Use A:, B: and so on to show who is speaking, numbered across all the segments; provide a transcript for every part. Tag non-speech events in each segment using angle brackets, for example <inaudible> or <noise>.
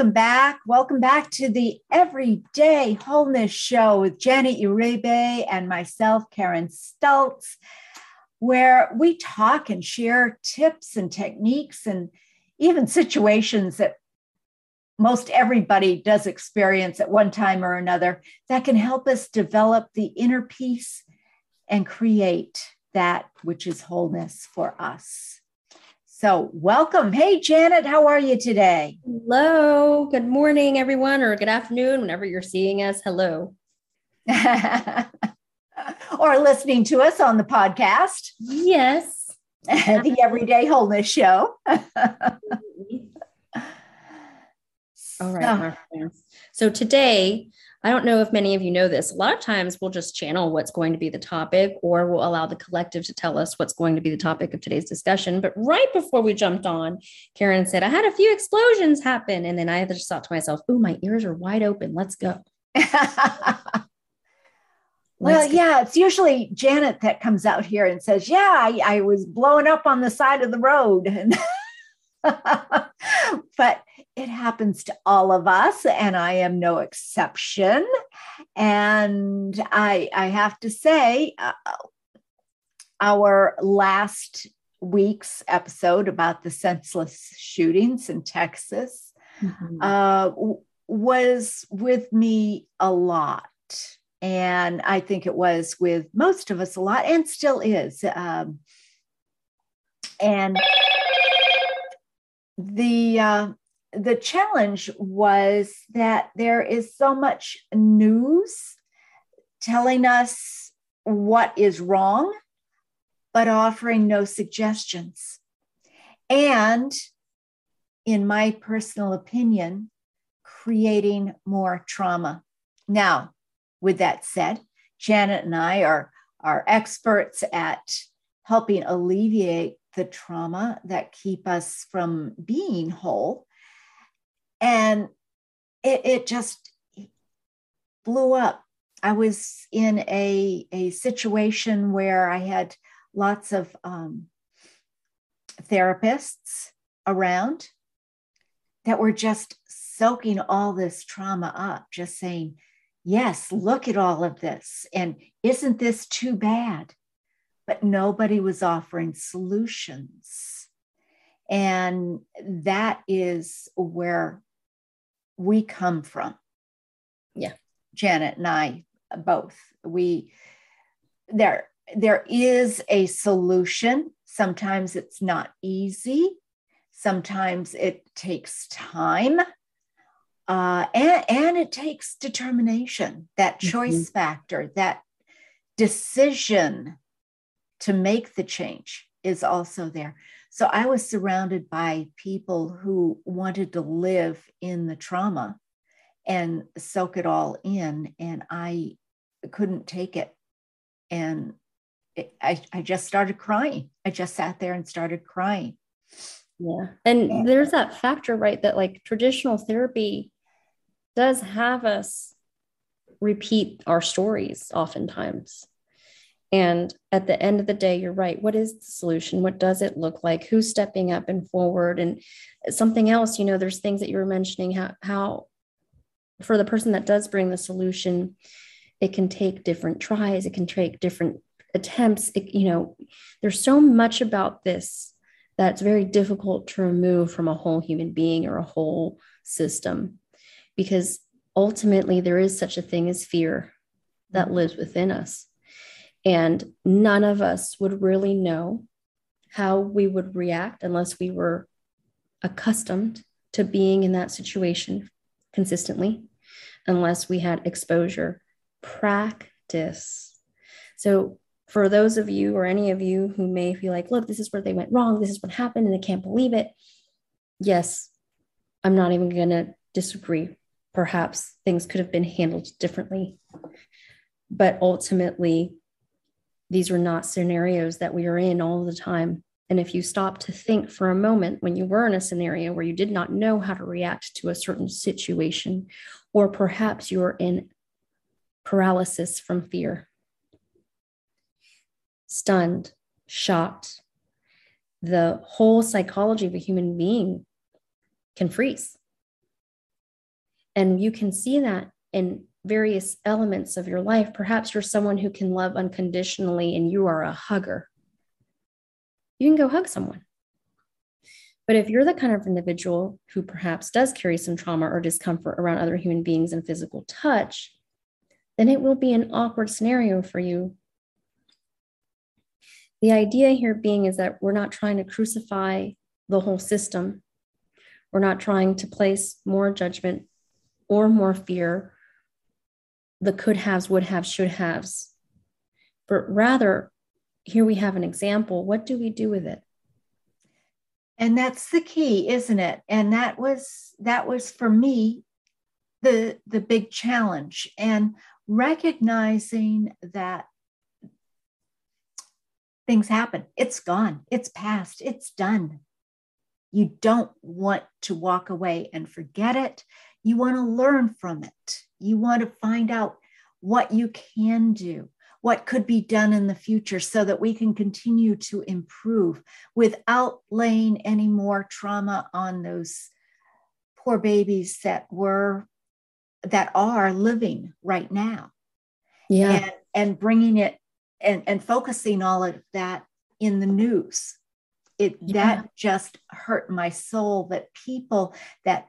A: Welcome back. Welcome back to the Everyday Wholeness Show with Janet Uribe and myself, Karen Stultz, where we talk and share tips and techniques and even situations that most everybody does experience at one time or another that can help us develop the inner peace and create that which is wholeness for us. So, welcome. Hey, Janet, how are you today?
B: Hello. Good morning, everyone, or good afternoon, whenever you're seeing us. Hello. <laughs>
A: or listening to us on the podcast.
B: Yes. <laughs>
A: the Everyday Wholeness Show. <laughs> All
B: right, friends. So, today I don't know if many of you know this. A lot of times we'll just channel what's going to be the topic, or we'll allow the collective to tell us what's going to be the topic of today's discussion. But right before we jumped on, Karen said, I had a few explosions happen. And then I just thought to myself, oh, my ears are wide open. Let's go. <laughs>
A: well, yeah, it's usually Janet that comes out here and says, Yeah, I, I was blowing up on the side of the road. <laughs> but it happens to all of us, and I am no exception. And I, I have to say, uh, our last week's episode about the senseless shootings in Texas mm-hmm. uh, was with me a lot. And I think it was with most of us a lot, and still is. Um, and the uh, the challenge was that there is so much news telling us what is wrong, but offering no suggestions. And in my personal opinion, creating more trauma. Now, with that said, Janet and I are, are experts at helping alleviate the trauma that keep us from being whole. And it, it just blew up. I was in a, a situation where I had lots of um, therapists around that were just soaking all this trauma up, just saying, Yes, look at all of this. And isn't this too bad? but nobody was offering solutions. And that is where we come from.
B: Yeah.
A: Janet and I both. We there there is a solution. Sometimes it's not easy. Sometimes it takes time. Uh, and, and it takes determination, that choice mm-hmm. factor, that decision to make the change is also there. So I was surrounded by people who wanted to live in the trauma and soak it all in. And I couldn't take it. And it, I, I just started crying. I just sat there and started crying.
B: Yeah. And there's that factor, right? That like traditional therapy does have us repeat our stories oftentimes. And at the end of the day, you're right. What is the solution? What does it look like? Who's stepping up and forward? And something else, you know, there's things that you were mentioning how, how for the person that does bring the solution, it can take different tries, it can take different attempts. It, you know, there's so much about this that's very difficult to remove from a whole human being or a whole system because ultimately there is such a thing as fear that mm-hmm. lives within us and none of us would really know how we would react unless we were accustomed to being in that situation consistently, unless we had exposure, practice. So, for those of you or any of you who may feel like, look, this is where they went wrong, this is what happened, and they can't believe it. Yes, I'm not even going to disagree. Perhaps things could have been handled differently. But ultimately, these are not scenarios that we are in all the time. And if you stop to think for a moment when you were in a scenario where you did not know how to react to a certain situation, or perhaps you're in paralysis from fear, stunned, shocked, the whole psychology of a human being can freeze. And you can see that in various elements of your life. Perhaps you're someone who can love unconditionally and you are a hugger. You can go hug someone. But if you're the kind of individual who perhaps does carry some trauma or discomfort around other human beings and physical touch, then it will be an awkward scenario for you. The idea here being is that we're not trying to crucify the whole system. We're not trying to place more judgment or more fear, the could haves, would have, should haves, but rather, here we have an example. What do we do with it?
A: and that's the key isn't it? And that was that was for me the the big challenge. And recognizing that things happen it's gone it's past it's done. You don't want to walk away and forget it. You want to learn from it you want to find out what you can do what could be done in the future so that we can continue to improve without laying any more trauma on those poor babies that were that are living right now.
B: Yeah.
A: And, and bringing it and, and focusing all of that in the news. It yeah. that just hurt my soul that people that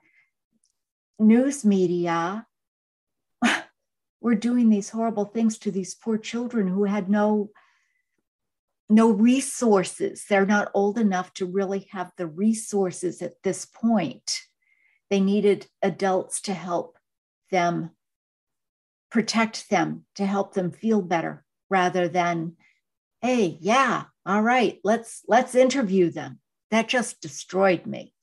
A: news media we're doing these horrible things to these poor children who had no no resources. They're not old enough to really have the resources at this point. They needed adults to help them protect them to help them feel better rather than hey yeah all right let's let's interview them. That just destroyed me.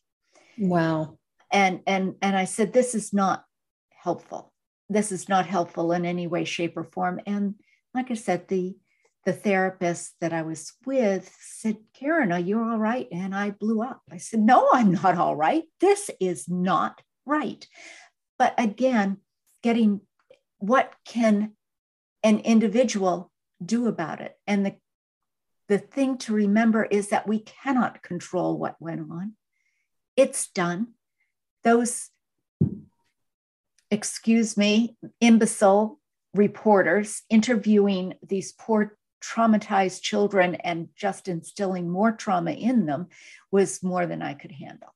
B: Wow.
A: And and and i said this is not helpful this is not helpful in any way, shape, or form. And like I said, the the therapist that I was with said, Karen, are you all right? And I blew up. I said, No, I'm not all right. This is not right. But again, getting what can an individual do about it? And the the thing to remember is that we cannot control what went on. It's done. Those excuse me, imbecile reporters interviewing these poor traumatized children and just instilling more trauma in them was more than I could handle.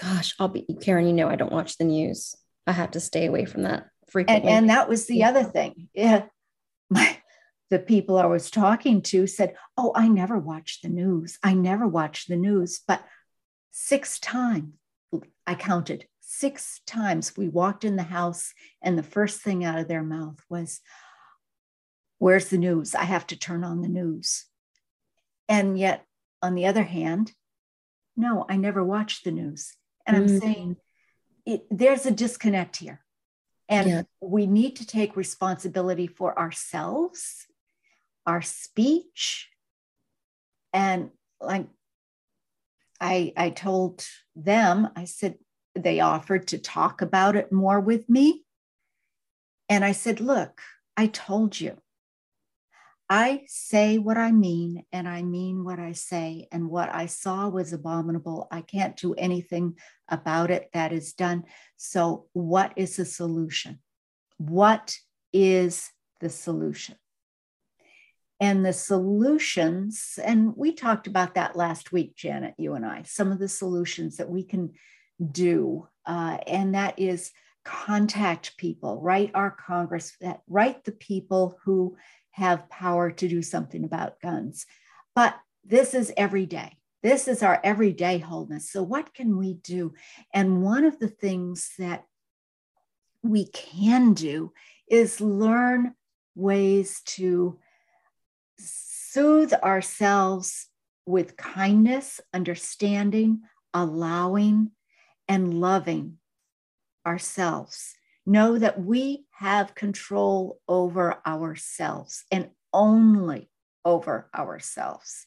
B: Gosh, I'll be Karen, you know I don't watch the news. I have to stay away from that frequently.
A: And, and that was the yeah. other thing. Yeah. <laughs> My the people I was talking to said, Oh, I never watch the news. I never watch the news. But six times I counted six times we walked in the house, and the first thing out of their mouth was, Where's the news? I have to turn on the news. And yet, on the other hand, no, I never watched the news. And I'm mm-hmm. saying it, there's a disconnect here. And yeah. we need to take responsibility for ourselves, our speech. And like I, I told them, I said, they offered to talk about it more with me. And I said, Look, I told you. I say what I mean, and I mean what I say. And what I saw was abominable. I can't do anything about it. That is done. So, what is the solution? What is the solution? And the solutions, and we talked about that last week, Janet, you and I, some of the solutions that we can do, uh, and that is contact people, write our Congress, write the people who have power to do something about guns. But this is every day. This is our everyday wholeness. So, what can we do? And one of the things that we can do is learn ways to soothe ourselves with kindness, understanding, allowing, and loving ourselves. Know that we have control over ourselves and only over ourselves.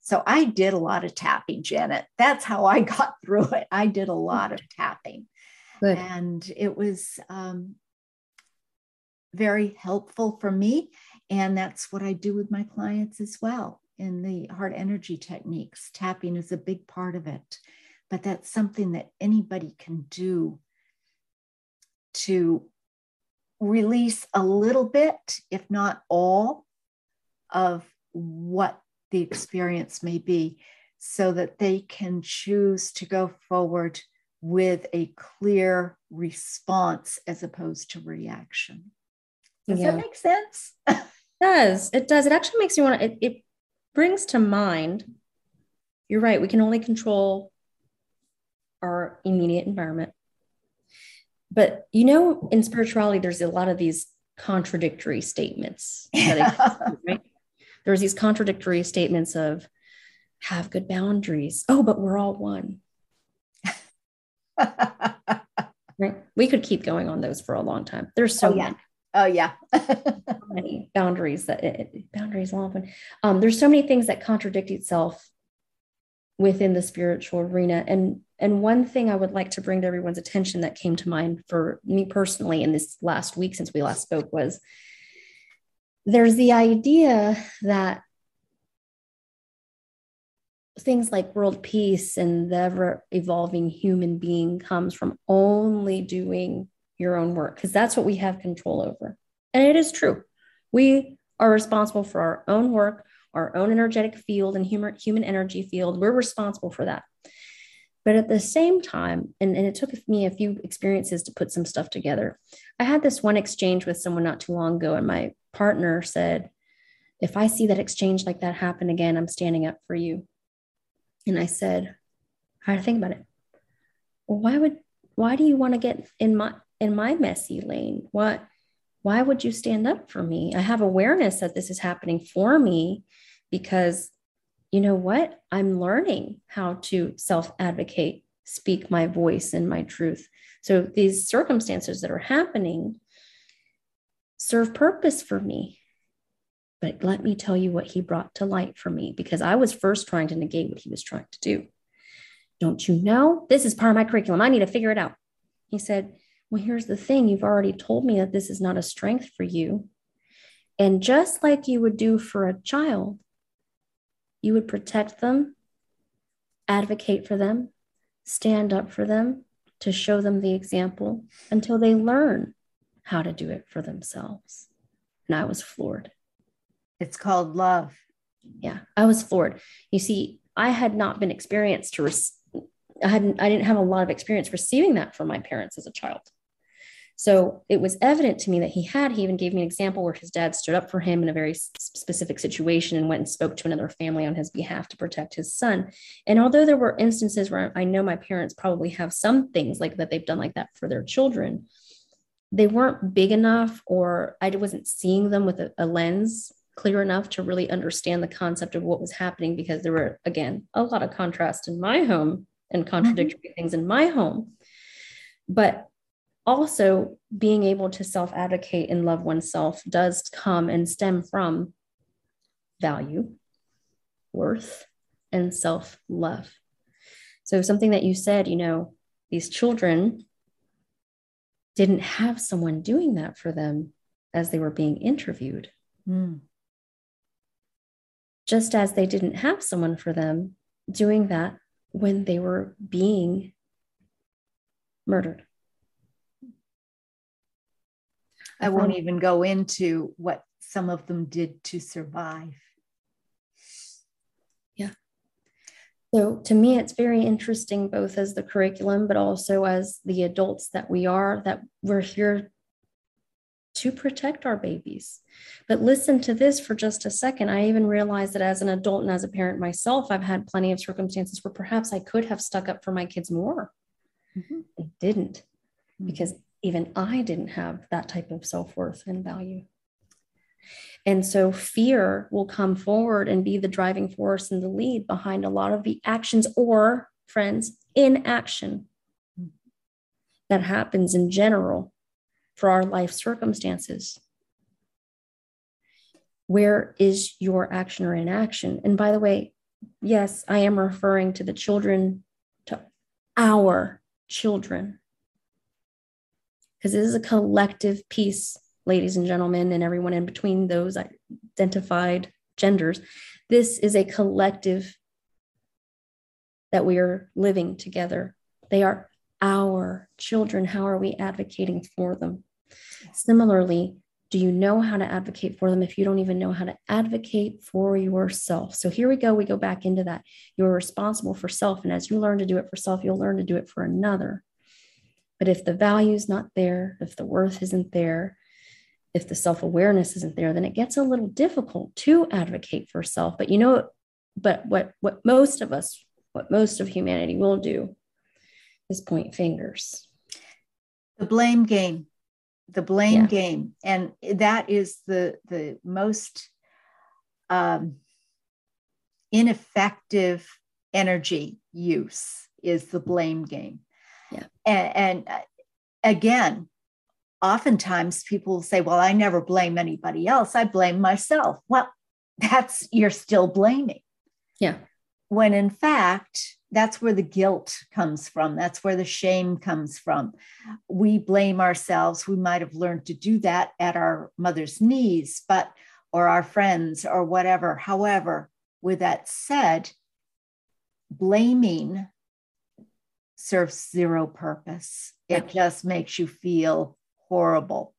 A: So I did a lot of tapping, Janet. That's how I <laughs> got through it. I did a lot of tapping. Good. And it was um, very helpful for me. And that's what I do with my clients as well in the heart energy techniques. Tapping is a big part of it but that's something that anybody can do to release a little bit, if not all, of what the experience may be, so that they can choose to go forward with a clear response as opposed to reaction. Does yeah. that make sense?
B: it does. It does. It actually makes me want to, it, it brings to mind, you're right, we can only control our immediate environment. But you know, in spirituality, there's a lot of these contradictory statements. <laughs> Exist, right? There's these contradictory statements of have good boundaries. Oh, but we're all one. <laughs> right? We could keep going on those for a long time. There's so
A: oh, yeah. many. Oh yeah.
B: many boundaries that it, boundaries long Um, there's so many things that contradict itself within the spiritual arena. And and one thing I would like to bring to everyone's attention that came to mind for me personally in this last week since we last spoke was there's the idea that things like world peace and the ever evolving human being comes from only doing your own work because that's what we have control over. And it is true. We are responsible for our own work, our own energetic field and human, human energy field. We're responsible for that. But at the same time, and, and it took me a few experiences to put some stuff together. I had this one exchange with someone not too long ago, and my partner said, If I see that exchange like that happen again, I'm standing up for you. And I said, I think about it. Well, why would why do you want to get in my in my messy lane? What why would you stand up for me? I have awareness that this is happening for me because you know what? I'm learning how to self advocate, speak my voice and my truth. So these circumstances that are happening serve purpose for me. But let me tell you what he brought to light for me because I was first trying to negate what he was trying to do. Don't you know? This is part of my curriculum. I need to figure it out. He said, Well, here's the thing you've already told me that this is not a strength for you. And just like you would do for a child, you would protect them, advocate for them, stand up for them to show them the example until they learn how to do it for themselves. And I was floored.
A: It's called love.
B: Yeah, I was floored. You see, I had not been experienced to, re- I hadn't, I didn't have a lot of experience receiving that from my parents as a child. So it was evident to me that he had. He even gave me an example where his dad stood up for him in a very specific situation and went and spoke to another family on his behalf to protect his son. And although there were instances where I know my parents probably have some things like that they've done like that for their children, they weren't big enough, or I wasn't seeing them with a, a lens clear enough to really understand the concept of what was happening because there were, again, a lot of contrast in my home and contradictory mm-hmm. things in my home. But also being able to self advocate and love oneself does come and stem from value, worth, and self love. So, something that you said, you know, these children didn't have someone doing that for them as they were being interviewed. Mm. Just as they didn't have someone for them doing that when they were being murdered.
A: I won't even go into what some of them did to survive.
B: Yeah. So to me, it's very interesting, both as the curriculum, but also as the adults that we are, that we're here to protect our babies. But listen to this for just a second. I even realized that as an adult and as a parent myself, I've had plenty of circumstances where perhaps I could have stuck up for my kids more. Mm-hmm. I didn't because even I didn't have that type of self worth and value. And so fear will come forward and be the driving force and the lead behind a lot of the actions or, friends, inaction that happens in general for our life circumstances. Where is your action or inaction? And by the way, yes, I am referring to the children, to our children because it is a collective piece, ladies and gentlemen, and everyone in between those identified genders. This is a collective that we are living together. They are our children? How are we advocating for them? Similarly, do you know how to advocate for them if you don't even know how to advocate for yourself? So here we go. We go back into that. You're responsible for self. And as you learn to do it for self, you'll learn to do it for another. But if the value is not there, if the worth isn't there, if the self awareness isn't there, then it gets a little difficult to advocate for self. But you know, but what what most of us, what most of humanity will do, is point fingers.
A: The blame game, the blame yeah. game, and that is the the most um, ineffective energy use is the blame game. And, and uh, again, oftentimes people say, Well, I never blame anybody else. I blame myself. Well, that's you're still blaming.
B: Yeah.
A: When in fact, that's where the guilt comes from. That's where the shame comes from. We blame ourselves. We might have learned to do that at our mother's knees, but or our friends or whatever. However, with that said, blaming serves zero purpose. It just makes you feel horrible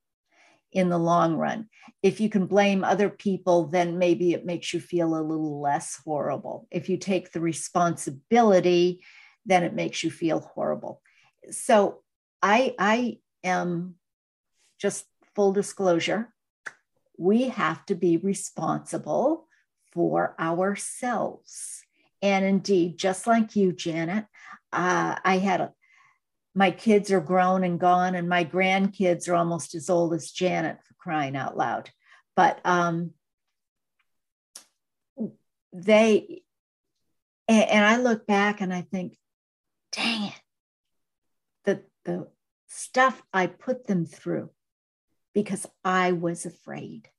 A: in the long run. If you can blame other people, then maybe it makes you feel a little less horrible. If you take the responsibility, then it makes you feel horrible. So I, I am just full disclosure, we have to be responsible for ourselves. And indeed, just like you, Janet, uh, I had a, my kids are grown and gone, and my grandkids are almost as old as Janet for crying out loud. But um, they, and, and I look back and I think, dang it, the, the stuff I put them through because I was afraid.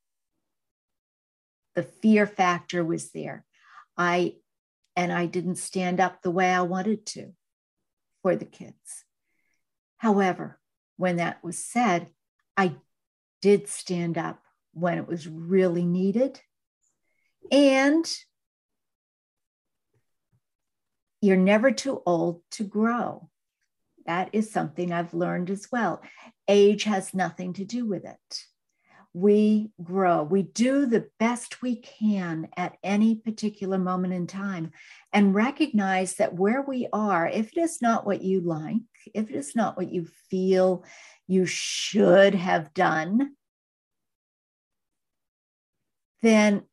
A: The fear factor was there. I, and I didn't stand up the way I wanted to for the kids. However, when that was said, I did stand up when it was really needed. And you're never too old to grow. That is something I've learned as well. Age has nothing to do with it we grow. We do the best we can at any particular moment in time and recognize that where we are, if it is not what you like, if it is not what you feel you should have done, then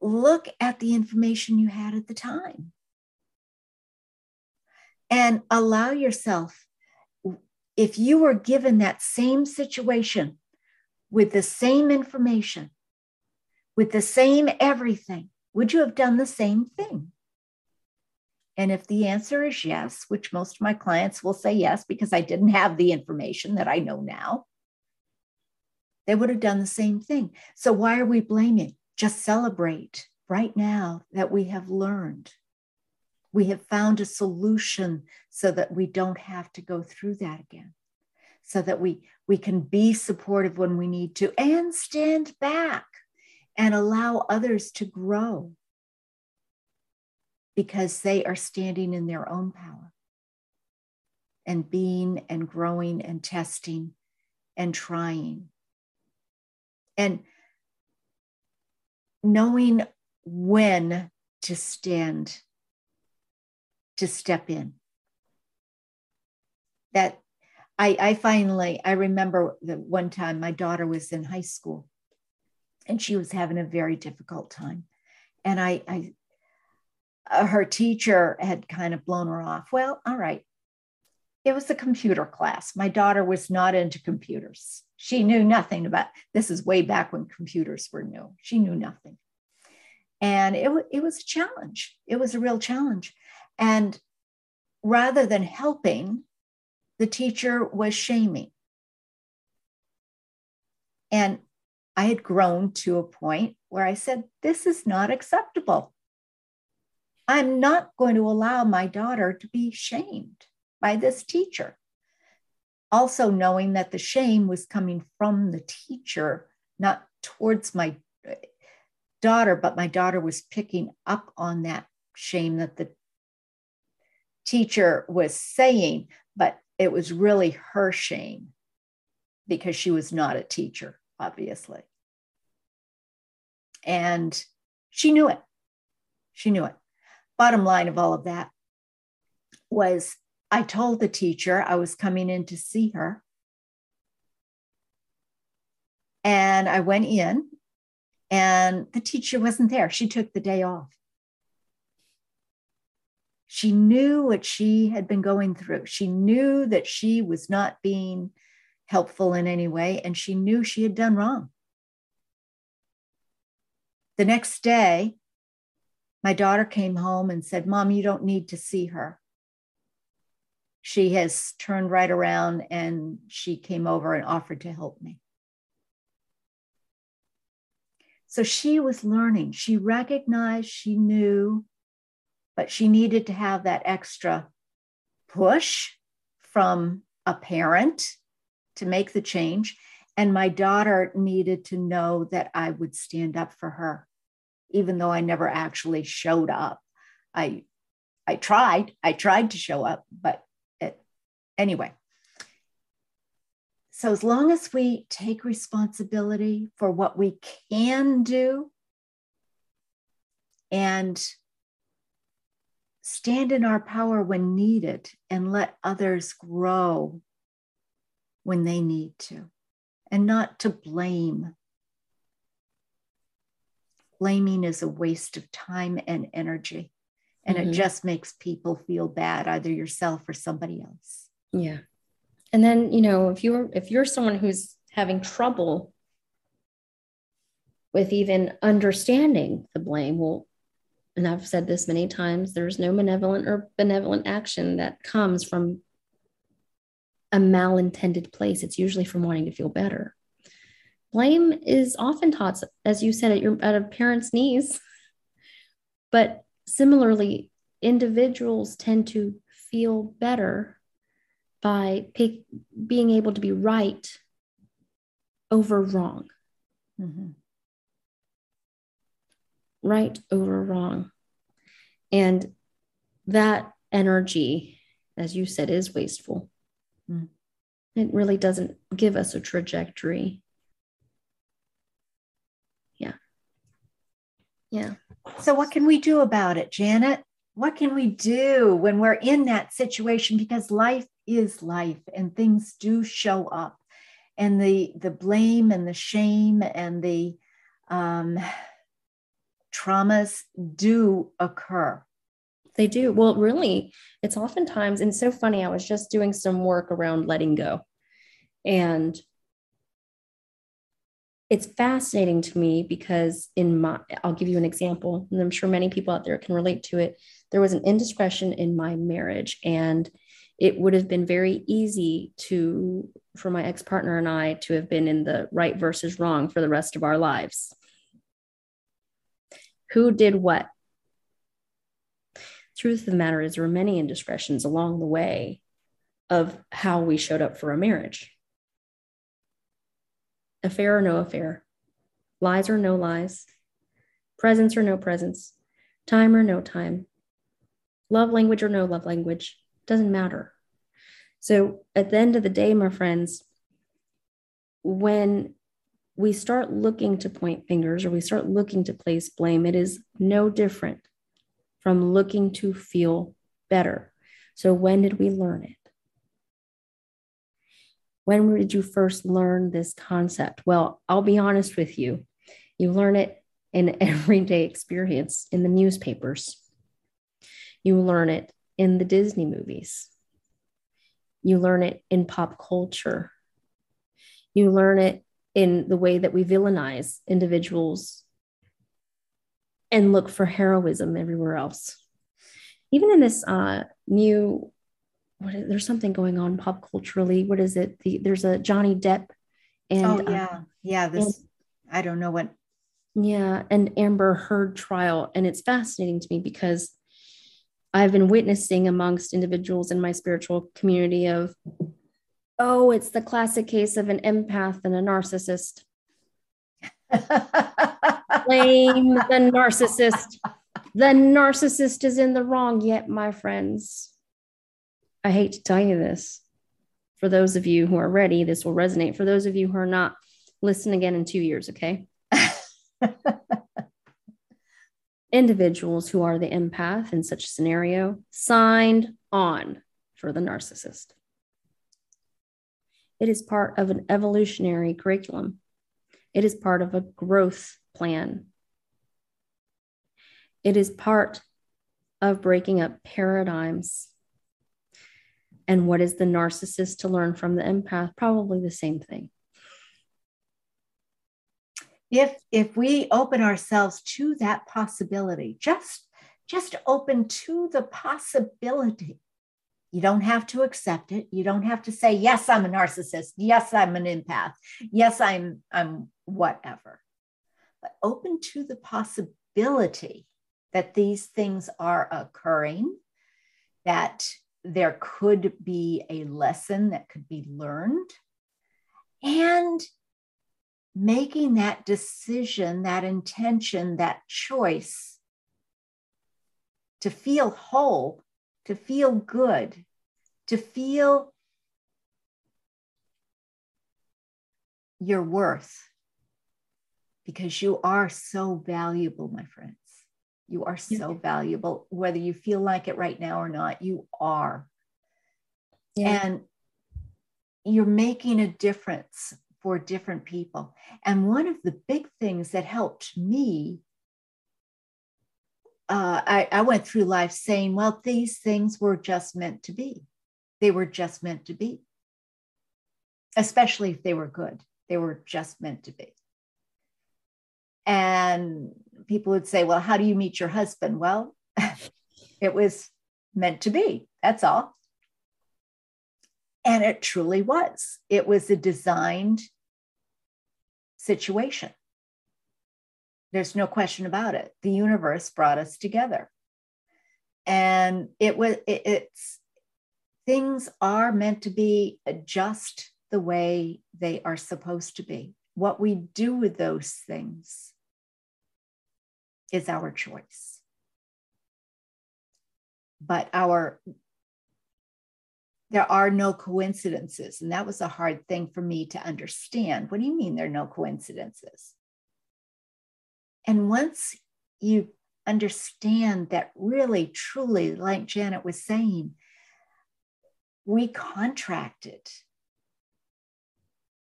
A: look at the information you had at the time and allow yourself, if you were given that same situation with the same information, with the same everything, would you have done the same thing? And if the answer is yes, which most of my clients will say yes because I didn't have the information that I know now, they would have done the same thing. So why are we blaming? Just celebrate right now that we have learned. We have found a solution so that we don't have to go through that again so that we we can be supportive when we need to and stand back and allow others to grow because they are standing in their own power and being and growing and testing and trying. And knowing when to stand to step in. That I, I finally, I remember that one time my daughter was in high school and she was having a very difficult time. And I, I uh, her teacher had kind of blown her off. Well, all right. It was a computer class. My daughter was not into computers. She knew nothing about this is way back when computers were new. She knew nothing. And it, it was a challenge. It was a real challenge. And rather than helping, the teacher was shaming. And I had grown to a point where I said, This is not acceptable. I'm not going to allow my daughter to be shamed by this teacher. Also, knowing that the shame was coming from the teacher, not towards my uh, daughter, but my daughter was picking up on that shame that the teacher was saying, but it was really her shame because she was not a teacher, obviously. And she knew it. She knew it. Bottom line of all of that was I told the teacher I was coming in to see her. And I went in, and the teacher wasn't there. She took the day off. She knew what she had been going through. She knew that she was not being helpful in any way, and she knew she had done wrong. The next day, my daughter came home and said, Mom, you don't need to see her. She has turned right around and she came over and offered to help me. So she was learning. She recognized, she knew, but she needed to have that extra push from a parent to make the change. And my daughter needed to know that I would stand up for her even though I never actually showed up. I I tried, I tried to show up, but it, anyway. So as long as we take responsibility for what we can do and stand in our power when needed and let others grow when they need to and not to blame blaming is a waste of time and energy. And mm-hmm. it just makes people feel bad, either yourself or somebody else.
B: Yeah. And then, you know, if you're if you're someone who's having trouble with even understanding the blame, well, and I've said this many times, there's no malevolent or benevolent action that comes from a malintended place. It's usually from wanting to feel better blame is often taught, as you said, at your at a parent's knees. But similarly, individuals tend to feel better by pick, being able to be right over wrong. Mm-hmm. Right over wrong. And that energy, as you said, is wasteful. Mm. It really doesn't give us a trajectory. Yeah. Yeah.
A: So, what can we do about it, Janet? What can we do when we're in that situation? Because life is life and things do show up. And the, the blame and the shame and the um, traumas do occur.
B: They do. Well, really, it's oftentimes, and so funny. I was just doing some work around letting go. And it's fascinating to me because in my i'll give you an example and i'm sure many people out there can relate to it there was an indiscretion in my marriage and it would have been very easy to for my ex-partner and i to have been in the right versus wrong for the rest of our lives who did what truth of the matter is there were many indiscretions along the way of how we showed up for a marriage affair or no affair, lies or no lies, presence or no presence, time or no time, love language or no love language, doesn't matter. So at the end of the day, my friends, when we start looking to point fingers or we start looking to place blame, it is no different from looking to feel better. So when did we learn it? When did you first learn this concept? Well, I'll be honest with you. You learn it in everyday experience in the newspapers. You learn it in the Disney movies. You learn it in pop culture. You learn it in the way that we villainize individuals and look for heroism everywhere else. Even in this uh, new what is, there's something going on pop culturally. What is it? The, there's a Johnny Depp
A: and oh yeah, uh, yeah. This and, I don't know what.
B: Yeah, and Amber Heard trial, and it's fascinating to me because I've been witnessing amongst individuals in my spiritual community of, oh, it's the classic case of an empath and a narcissist. Blame the narcissist. The narcissist is in the wrong, yet, my friends I hate to tell you this. For those of you who are ready, this will resonate. For those of you who are not, listen again in two years, okay? <laughs> Individuals who are the empath in such a scenario signed on for the narcissist. It is part of an evolutionary curriculum. It is part of a growth plan. It is part of breaking up paradigms. And what is the narcissist to learn from the empath? Probably the same thing.
A: If if we open ourselves to that possibility, just just open to the possibility. You don't have to accept it. You don't have to say, yes, I'm a narcissist. Yes, I'm an empath. Yes, I'm I'm whatever. But open to the possibility that these things are occurring, that there could be a lesson that could be learned, and making that decision, that intention, that choice to feel whole, to feel good, to feel your worth, because you are so valuable, my friends. You are so yeah. valuable, whether you feel like it right now or not, you are. Yeah. And you're making a difference for different people. And one of the big things that helped me, uh, I, I went through life saying, well, these things were just meant to be. They were just meant to be, especially if they were good. They were just meant to be. And people would say, Well, how do you meet your husband? Well, <laughs> it was meant to be. That's all. And it truly was. It was a designed situation. There's no question about it. The universe brought us together. And it was, it, it's, things are meant to be just the way they are supposed to be. What we do with those things is our choice. But our there are no coincidences. And that was a hard thing for me to understand. What do you mean there are no coincidences? And once you understand that really, truly, like Janet was saying, we contracted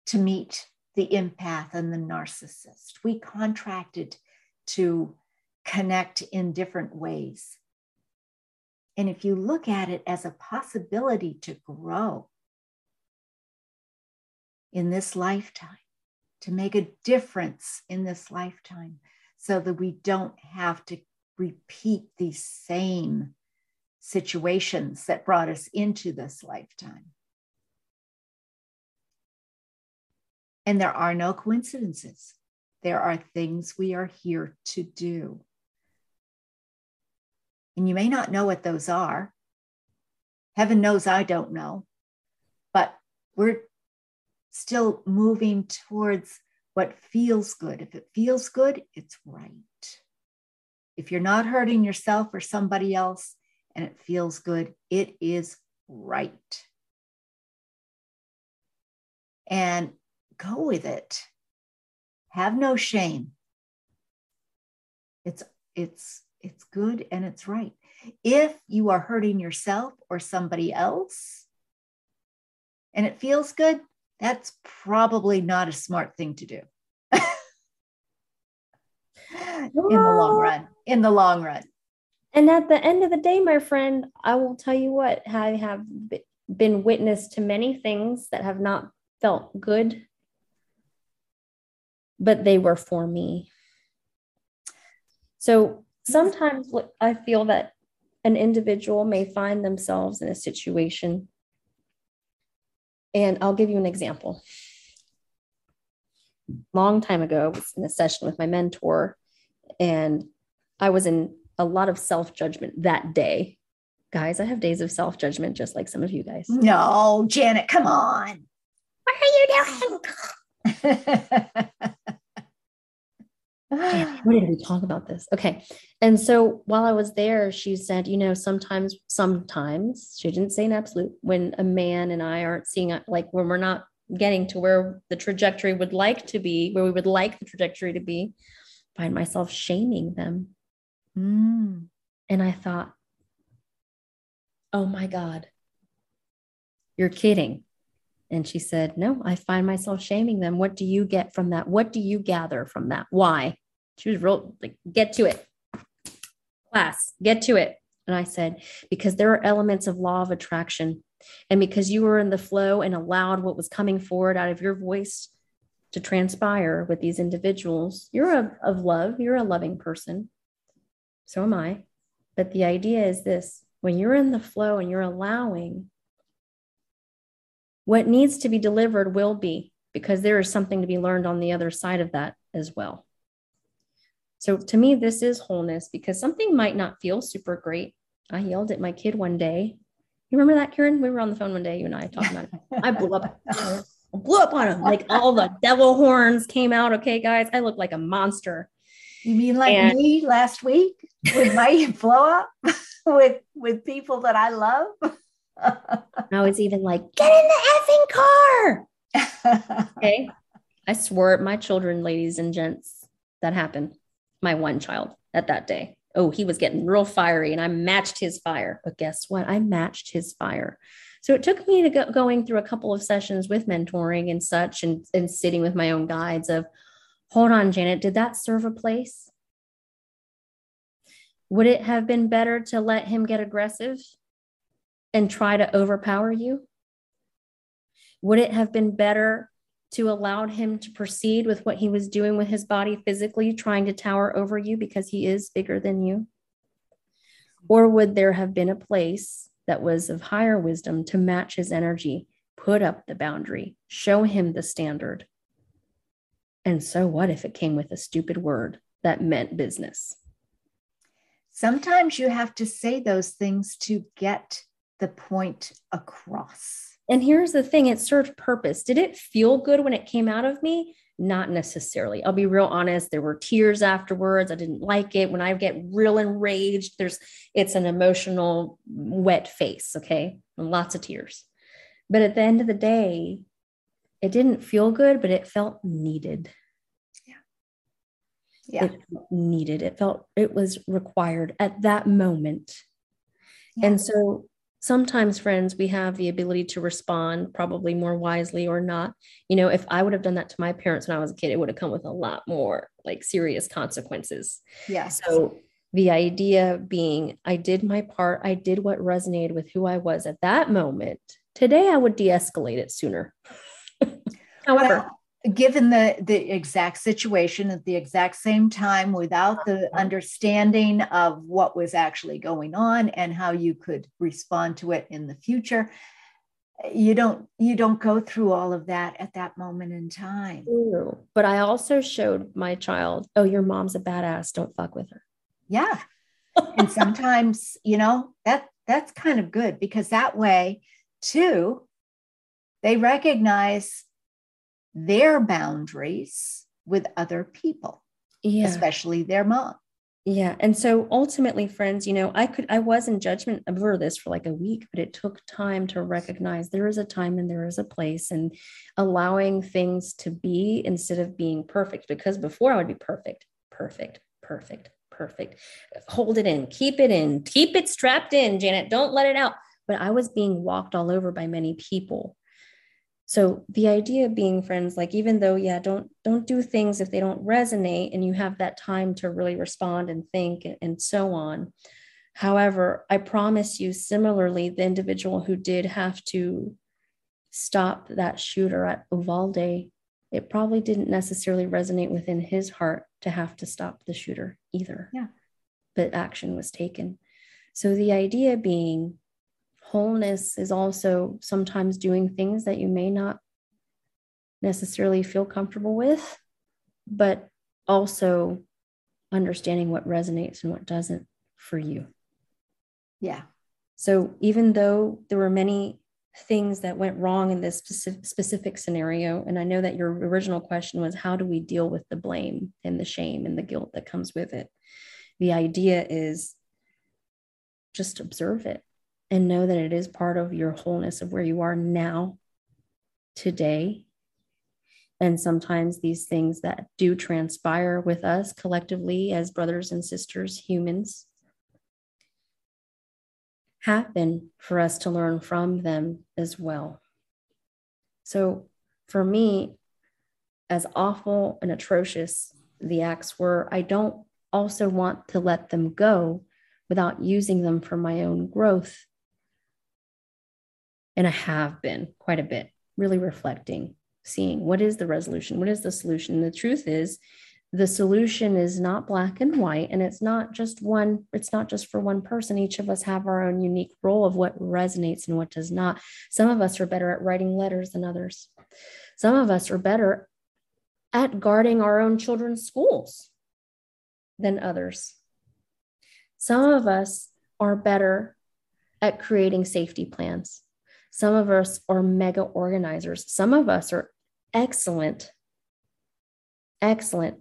A: to meet the empath and the narcissist. We contracted to connect in different ways. And if you look at it as a possibility to grow in this lifetime, to make a difference in this lifetime, so that we don't have to repeat these same situations that brought us into this lifetime. And there are no coincidences. There are things we are here to do. And you may not know what those are. Heaven knows I don't know. But we're still moving towards what feels good. If it feels good, it's right. If you're not hurting yourself or somebody else and it feels good, it is right. And go with it. Have no shame. It's it's it's good and it's right. If you are hurting yourself or somebody else and it feels good, that's probably not a smart thing to do. <laughs> in the long run, in the long run.
B: And at the end of the day, my friend, I will tell you what, I have been witness to many things that have not felt good, but they were for me. So sometimes I feel that an individual may find themselves in a situation. And I'll give you an example. Long time ago, I was in a session with my mentor, and I was in a lot of self judgment that day. Guys, I have days of self judgment just like some of you guys.
A: No, Janet, come on. What are you doing? <laughs>
B: what did we talk about this? Okay. And so while I was there, she said, you know, sometimes, sometimes she didn't say an absolute when a man and I aren't seeing like when we're not getting to where the trajectory would like to be, where we would like the trajectory to be, find myself shaming them. Mm. And I thought, oh my God, you're kidding. And she said, No, I find myself shaming them. What do you get from that? What do you gather from that? Why? She was real like, get to it. Class, get to it. And I said, Because there are elements of law of attraction. And because you were in the flow and allowed what was coming forward out of your voice to transpire with these individuals, you're a, of love, you're a loving person. So am I. But the idea is this when you're in the flow and you're allowing, what needs to be delivered will be, because there is something to be learned on the other side of that as well. So to me, this is wholeness because something might not feel super great. I yelled at my kid one day. You remember that, Karen? We were on the phone one day, you and I talking about it. I blew up. I blew up on him. Like all the devil horns came out. Okay, guys, I look like a monster.
A: You mean like and, me last week with my <laughs> blow up with with people that I love?
B: I was even like, get in the effing car. <laughs> okay. I swore at my children, ladies and gents, that happened. My one child at that day. Oh, he was getting real fiery and I matched his fire. But guess what? I matched his fire. So it took me to go, going through a couple of sessions with mentoring and such and, and sitting with my own guides of, hold on, Janet, did that serve a place? Would it have been better to let him get aggressive and try to overpower you? Would it have been better to allow him to proceed with what he was doing with his body physically, trying to tower over you because he is bigger than you? Or would there have been a place that was of higher wisdom to match his energy, put up the boundary, show him the standard? And so what if it came with a stupid word that meant business?
A: Sometimes you have to say those things to get the point across.
B: And here's the thing it served purpose. Did it feel good when it came out of me? Not necessarily. I'll be real honest. There were tears afterwards. I didn't like it. When I get real enraged, there's it's an emotional wet face, okay? And lots of tears. But at the end of the day, it didn't feel good, but it felt needed.
A: Yeah. Yeah.
B: It needed. It felt it was required at that moment. Yeah. And so sometimes friends we have the ability to respond probably more wisely or not. You know if i would have done that to my parents when i was a kid it would have come with a lot more like serious consequences.
A: Yeah
B: so the idea being i did my part i did what resonated with who i was at that moment. Today i would de-escalate it sooner. <laughs> However well,
A: given the the exact situation at the exact same time without the uh-huh. understanding of what was actually going on and how you could respond to it in the future you don't you don't go through all of that at that moment in time.
B: But i also showed my child oh your mom's a badass. Don't fuck with her.
A: Yeah. And sometimes <laughs> you know that that's kind of good because that way too they recognize their boundaries with other people, yeah. especially their mom.
B: Yeah. And so ultimately, friends, you know, I could, I was in judgment over this for like a week, but it took time to recognize there is a time and there is a place and allowing things to be instead of being perfect. Because before I would be perfect, perfect, perfect, perfect. Hold it in, keep it in, keep it strapped in, Janet. Don't let it out. But I was being walked all over by many people so the idea of being friends like even though yeah don't don't do things if they don't resonate and you have that time to really respond and think and so on. However i promise you similarly the individual who did have to stop that shooter at uvalde it probably didn't necessarily resonate within his heart to have to stop the shooter either.
A: Yeah.
B: But action was taken. So the idea being wholeness is also sometimes doing things that you may not necessarily feel comfortable with, but also understanding what resonates and what doesn't for you.
A: Yeah.
B: So even though there were many things that went wrong in this specific, specific scenario. And I know that your original question was how do we deal with the blame and the shame and the guilt that comes with it? The idea is just observe it and know that it is part of your wholeness of where you are now, today. And sometimes these things that do transpire with us collectively as brothers and sisters, humans, happen for us to learn from them as well. So for me, as awful and atrocious the acts were, I don't also want to let them go without using them for my own growth. And I have been quite a bit, really reflecting, seeing what is the resolution? What is the solution? The truth is, the solution is not black and white and it's not just one it's not just for one person each of us have our own unique role of what resonates and what does not some of us are better at writing letters than others some of us are better at guarding our own children's schools than others some of us are better at creating safety plans some of us are mega organizers some of us are excellent excellent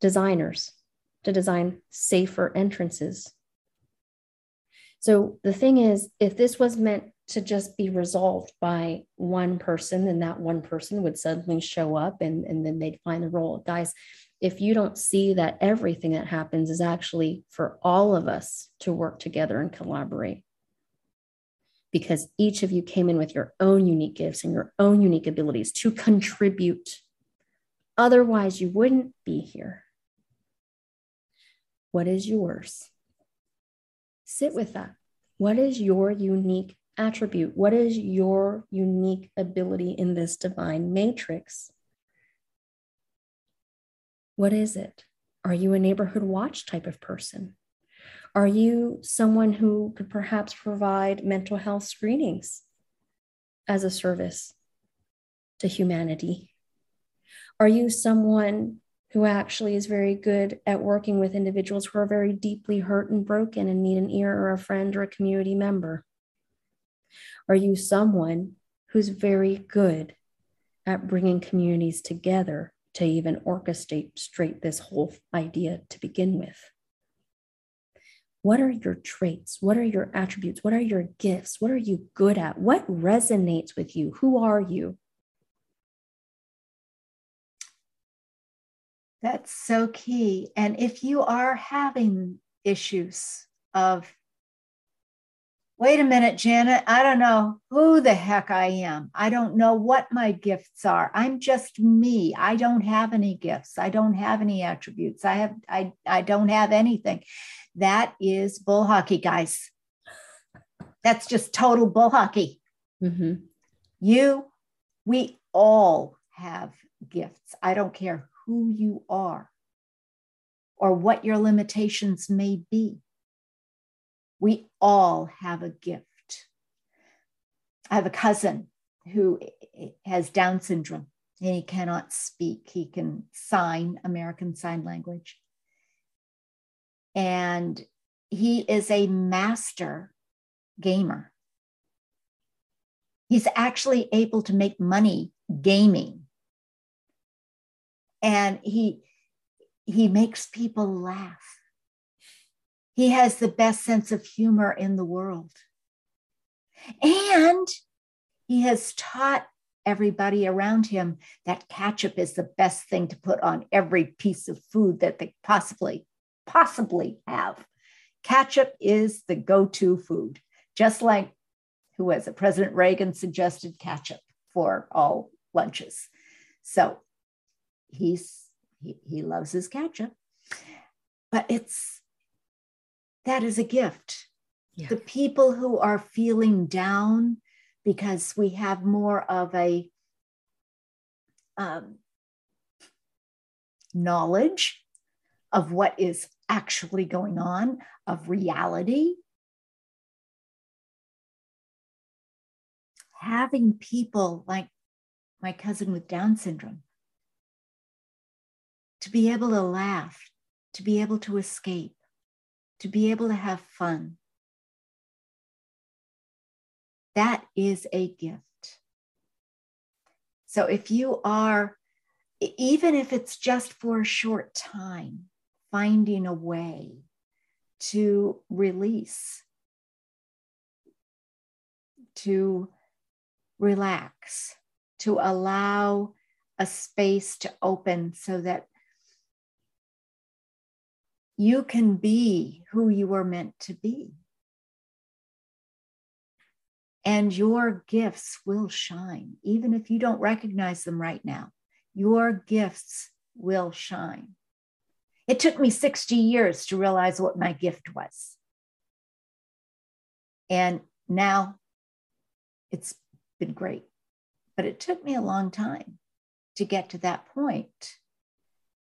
B: designers to design safer entrances. So the thing is, if this was meant to just be resolved by one person, then that one person would suddenly show up and, and then they'd find the role. Guys, if you don't see that everything that happens is actually for all of us to work together and collaborate, because each of you came in with your own unique gifts and your own unique abilities to contribute. Otherwise, you wouldn't be here. What is yours? Sit with that. What is your unique attribute? What is your unique ability in this divine matrix? What is it? Are you a neighborhood watch type of person? Are you someone who could perhaps provide mental health screenings as a service to humanity? Are you someone who actually is very good at working with individuals who are very deeply hurt and broken and need an ear or a friend or a community member? Are you someone who's very good at bringing communities together to even orchestrate straight this whole idea to begin with? What are your traits? What are your attributes? What are your gifts? What are you good at? What resonates with you? Who are you?
A: That's so key. And if you are having issues of, wait a minute, Janet, I don't know who the heck I am. I don't know what my gifts are. I'm just me. I don't have any gifts. I don't have any attributes. I have I I don't have anything. That is bull hockey, guys. That's just total bull hockey. Mm-hmm. You, we all have gifts. I don't care who you are or what your limitations may be. We all have a gift. I have a cousin who has Down syndrome and he cannot speak. He can sign American Sign Language. And he is a master gamer. He's actually able to make money gaming and he he makes people laugh he has the best sense of humor in the world. And he has taught everybody around him that ketchup is the best thing to put on every piece of food that they possibly possibly have. Ketchup is the go-to food just like who was it? President reagan suggested ketchup for all lunches. So he's he, he loves his ketchup but it's that is a gift yeah. the people who are feeling down because we have more of a um, knowledge of what is actually going on of reality having people like my cousin with down syndrome to be able to laugh, to be able to escape, to be able to have fun. that is a gift. So if you are, even if it's just for a short time, finding a way to release, to relax, to allow a space to open so that you can be who you were meant to be. And your gifts will shine, even if you don't recognize them right now. Your gifts will shine. It took me 60 years to realize what my gift was. And now it's been great. But it took me a long time to get to that point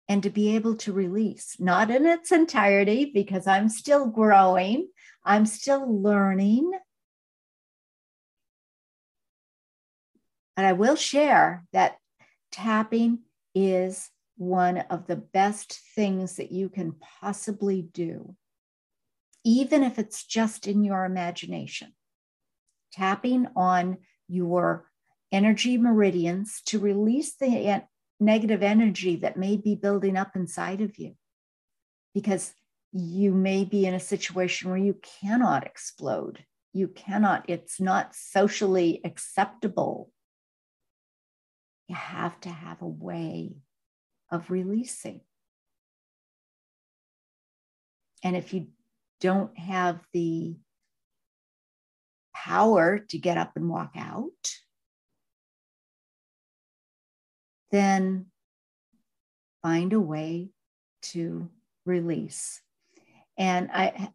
A: and to be able to release, not in its entirety, because I'm still growing, I'm still learning. And I will share that tapping is one of the best things that you can possibly do, even if it's just in your imagination. Tapping on your energy meridians to release the negative energy that may be building up inside of you. Because you may be in a situation where you cannot explode. You cannot, it's not socially acceptable. You have to have a way of releasing. And if you don't have the power to get up and walk out, then find a way to release. And I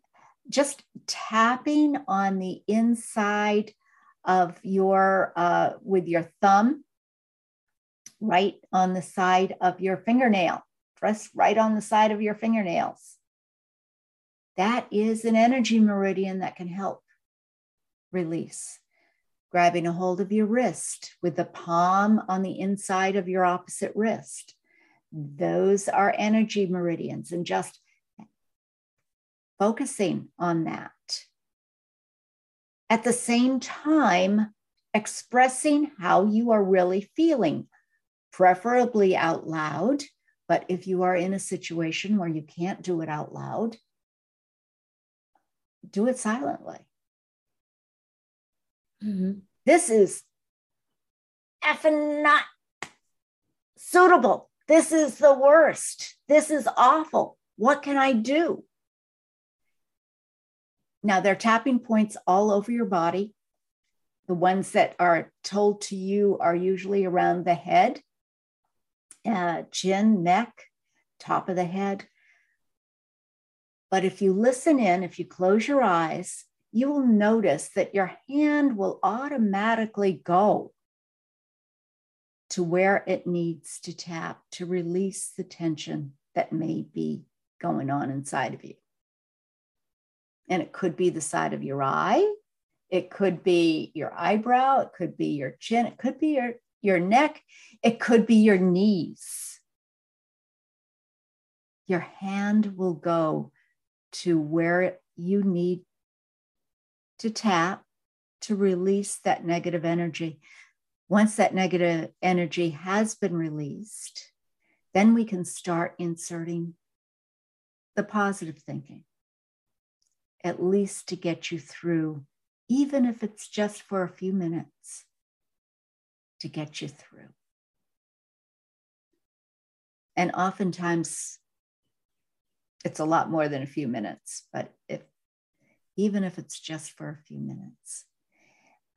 A: just tapping on the inside of your, uh, with your thumb, right on the side of your fingernail, press right on the side of your fingernails. That is an energy meridian that can help release grabbing a hold of your wrist with the palm on the inside of your opposite wrist. Those are energy meridians, and just focusing on that. At the same time, expressing how you are really feeling, preferably out loud. But if you are in a situation where you can't do it out loud, do it silently. Mm-hmm. This is effing not suitable. This is the worst. This is awful. What can I do? Now, there are tapping points all over your body. The ones that are told to you are usually around the head, uh, chin, neck, top of the head. But if you listen in, if you close your eyes, you will notice that your hand will automatically go to where it needs to tap to release the tension that may be going on inside of you. And it could be the side of your eye, it could be your eyebrow, it could be your chin, it could be your, your neck, it could be your knees. Your hand will go to where you need to tap to release that negative energy. Once that negative energy has been released, then we can start inserting the positive thinking, at least to get you through, even if it's just for a few minutes, to get you through. And oftentimes, it's a lot more than a few minutes, but if even if it's just for a few minutes.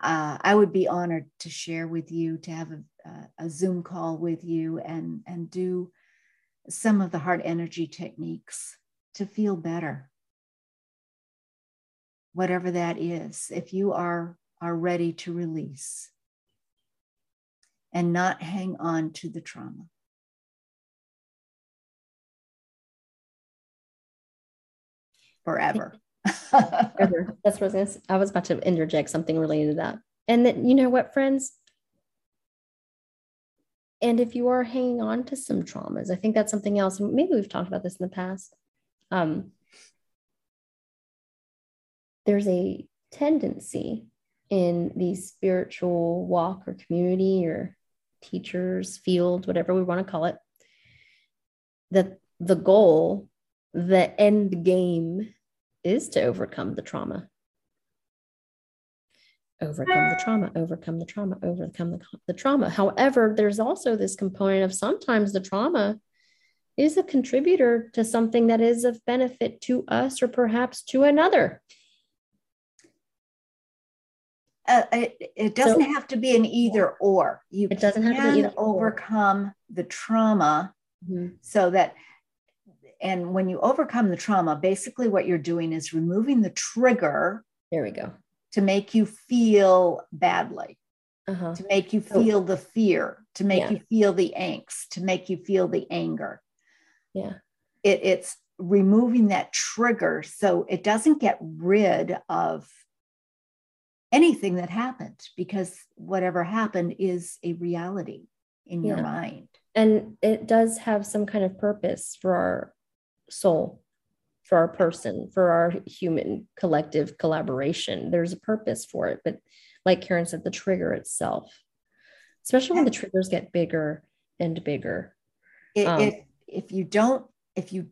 A: Uh, I would be honored to share with you, to have a, a, Zoom call with you and, and do some of the heart energy techniques to feel better. Whatever that is, if you are, are ready to release and not hang on to the trauma. Forever.
B: That's what I was, gonna, I was about to interject something related to that. And that, you know what, friends? And if you are hanging on to some traumas, I think that's something else. Maybe we've talked about this in the past. Um, there's a tendency in the spiritual walk or community or teachers field whatever we want to call it that the goal the end game is to overcome the trauma overcome the trauma overcome the trauma overcome the, the trauma however there's also this component of sometimes the trauma is a contributor to something that is of benefit to us or perhaps to another
A: uh, it, it, doesn't so, have to be an either or. You
B: it doesn't have to be either
A: overcome or. the trauma mm-hmm. so that, and when you overcome the trauma, basically what you're doing is removing the trigger.
B: There we go.
A: To make you feel badly, uh-huh. to make you feel the fear, to make yeah. you feel the angst, to make you feel the anger.
B: Yeah.
A: It, it's removing that trigger so it doesn't get rid of anything that happened because whatever happened is a reality in yeah. your mind.
B: And it does have some kind of purpose for our soul, for our person, for our human collective collaboration. There's a purpose for it. But like Karen said, the trigger itself, especially when the triggers get bigger and bigger.
A: It, um, if, if you don't, if you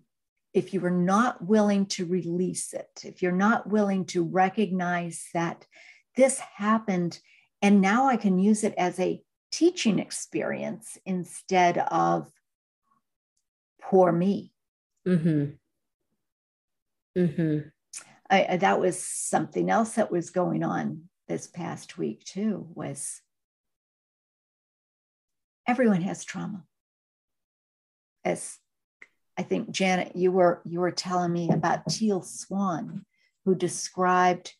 A: if you are not willing to release it, if you're not willing to recognize that this happened and now I can use it as a teaching experience instead of poor me. Mm-hmm. Mm-hmm. I, that was something else that was going on this past week too was everyone has trauma as i think janet you were you were telling me about teal swan who described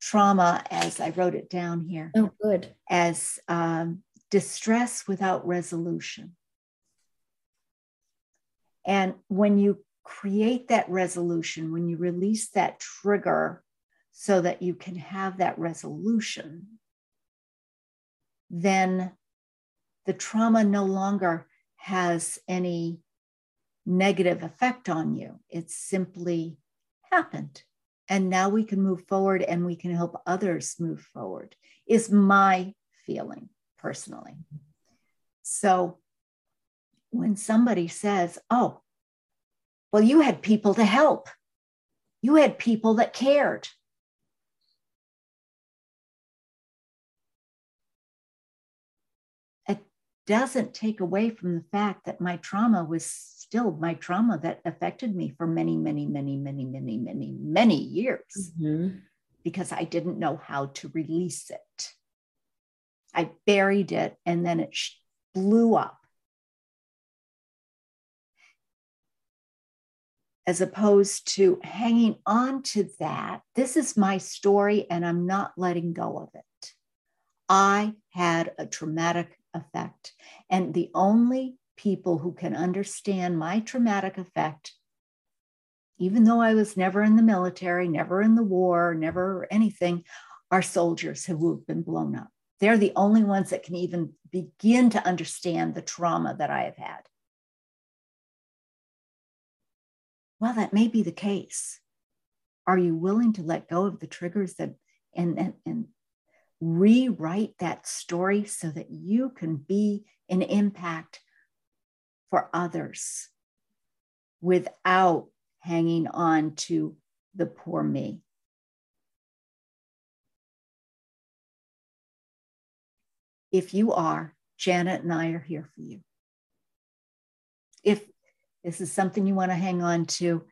A: trauma, as I wrote it down here.
B: Oh, good.
A: As um, distress without resolution. And when you create that resolution, when you release that trigger so that you can have that resolution, then the trauma no longer has any negative effect on you. It's simply happened and now we can move forward and we can help others move forward is my feeling personally so when somebody says oh well you had people to help you had people that cared it doesn't take away from the fact that my trauma was still my trauma that affected me for many, many, many, many, many, many, many years mm-hmm. because I didn't know how to release it. I buried it and then it blew up. As opposed to hanging on to that, this is my story and I'm not letting go of it. I had a traumatic effect. And the only people who can understand my traumatic effect, even though I was never in the military, never in the war, never anything, are soldiers who have been blown up. They're the only ones that can even begin to understand the trauma that I have had. Well, that may be the case. Are you willing to let go of the triggers that and, and, and rewrite that story so that you can be an impact for others without hanging on to the poor me. If you are, Janet and I are here for you. If this is something you want to hang on to,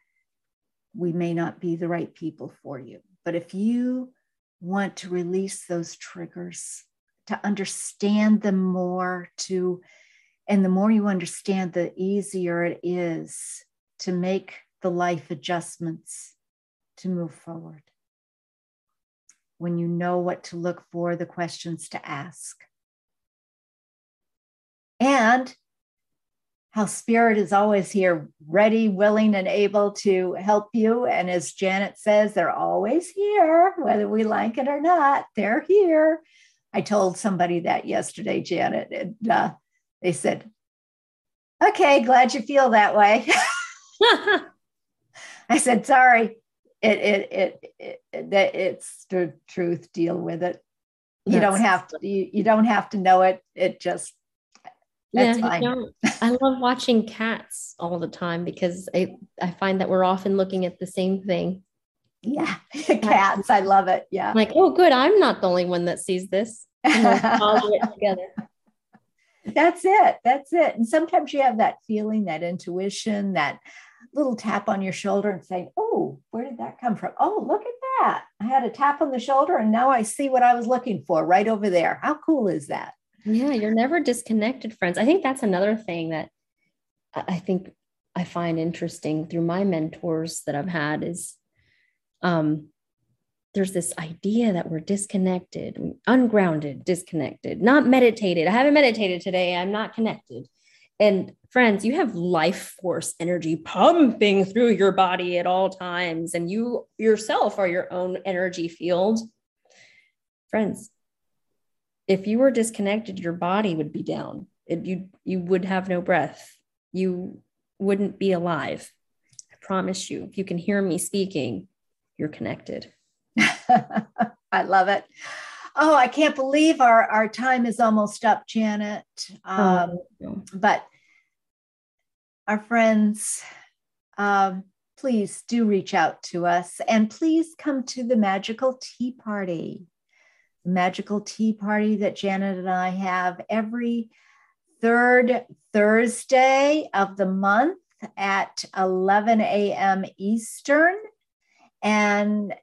A: we may not be the right people for you. But if you want to release those triggers, to understand them more, to and the more you understand, the easier it is to make the life adjustments to move forward. When you know what to look for, the questions to ask. And how spirit is always here, ready, willing, and able to help you. And as Janet says, they're always here, whether we like it or not, they're here. I told somebody that yesterday, Janet, and uh, they said, Okay, glad you feel that way. <laughs> <laughs> I said, Sorry, it it it, it that it's the truth. Deal with it. You That's, don't have to. You, you don't have to know it. It just
B: that's yeah. <laughs> I love watching cats all the time because I, I find that we're often looking at the same thing.
A: Yeah, <laughs> cats. I love it. Yeah.
B: Like, oh, good. I'm not the only one that sees this. follow <laughs> it together.
A: That's it. That's it. And sometimes you have that feeling, that intuition, that little tap on your shoulder and saying, oh, where did that come from? Oh, look at that. I had a tap on the shoulder and now I see what I was looking for right over there. How cool is that?
B: Yeah, you're never disconnected, friends. I think that's another thing that I think I find interesting through my mentors that I've had is um, there's this idea that we're disconnected, ungrounded, disconnected, not meditated. I haven't meditated today. I'm not connected. And friends, you have life force energy pumping through your body at all times, and you yourself are your own energy field. Friends, if you were disconnected, your body would be down. It, you you would have no breath. You wouldn't be alive. I promise you. If you can hear me speaking, you're connected. <laughs>
A: I love it. Oh, I can't believe our, our time is almost up, Janet. Um, oh. But our friends, um, please do reach out to us and please come to the magical tea party. Magical tea party that Janet and I have every third Thursday of the month at 11 a.m. Eastern. And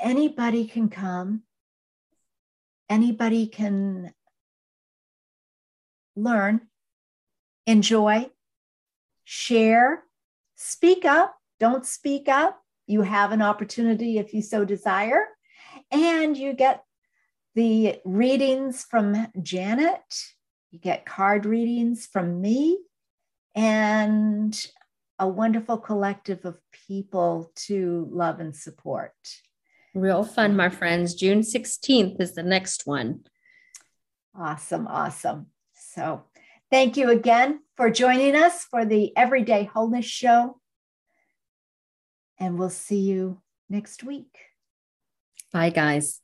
A: anybody can come, anybody can learn, enjoy, share, speak up, don't speak up. You have an opportunity if you so desire. And you get the readings from Janet, you get card readings from me, and a wonderful collective of people to love and support.
B: Real fun, my friends. June 16th is the next one.
A: Awesome. Awesome. So, thank you again for joining us for the Everyday Wholeness Show. And we'll see you next week.
B: Bye, guys.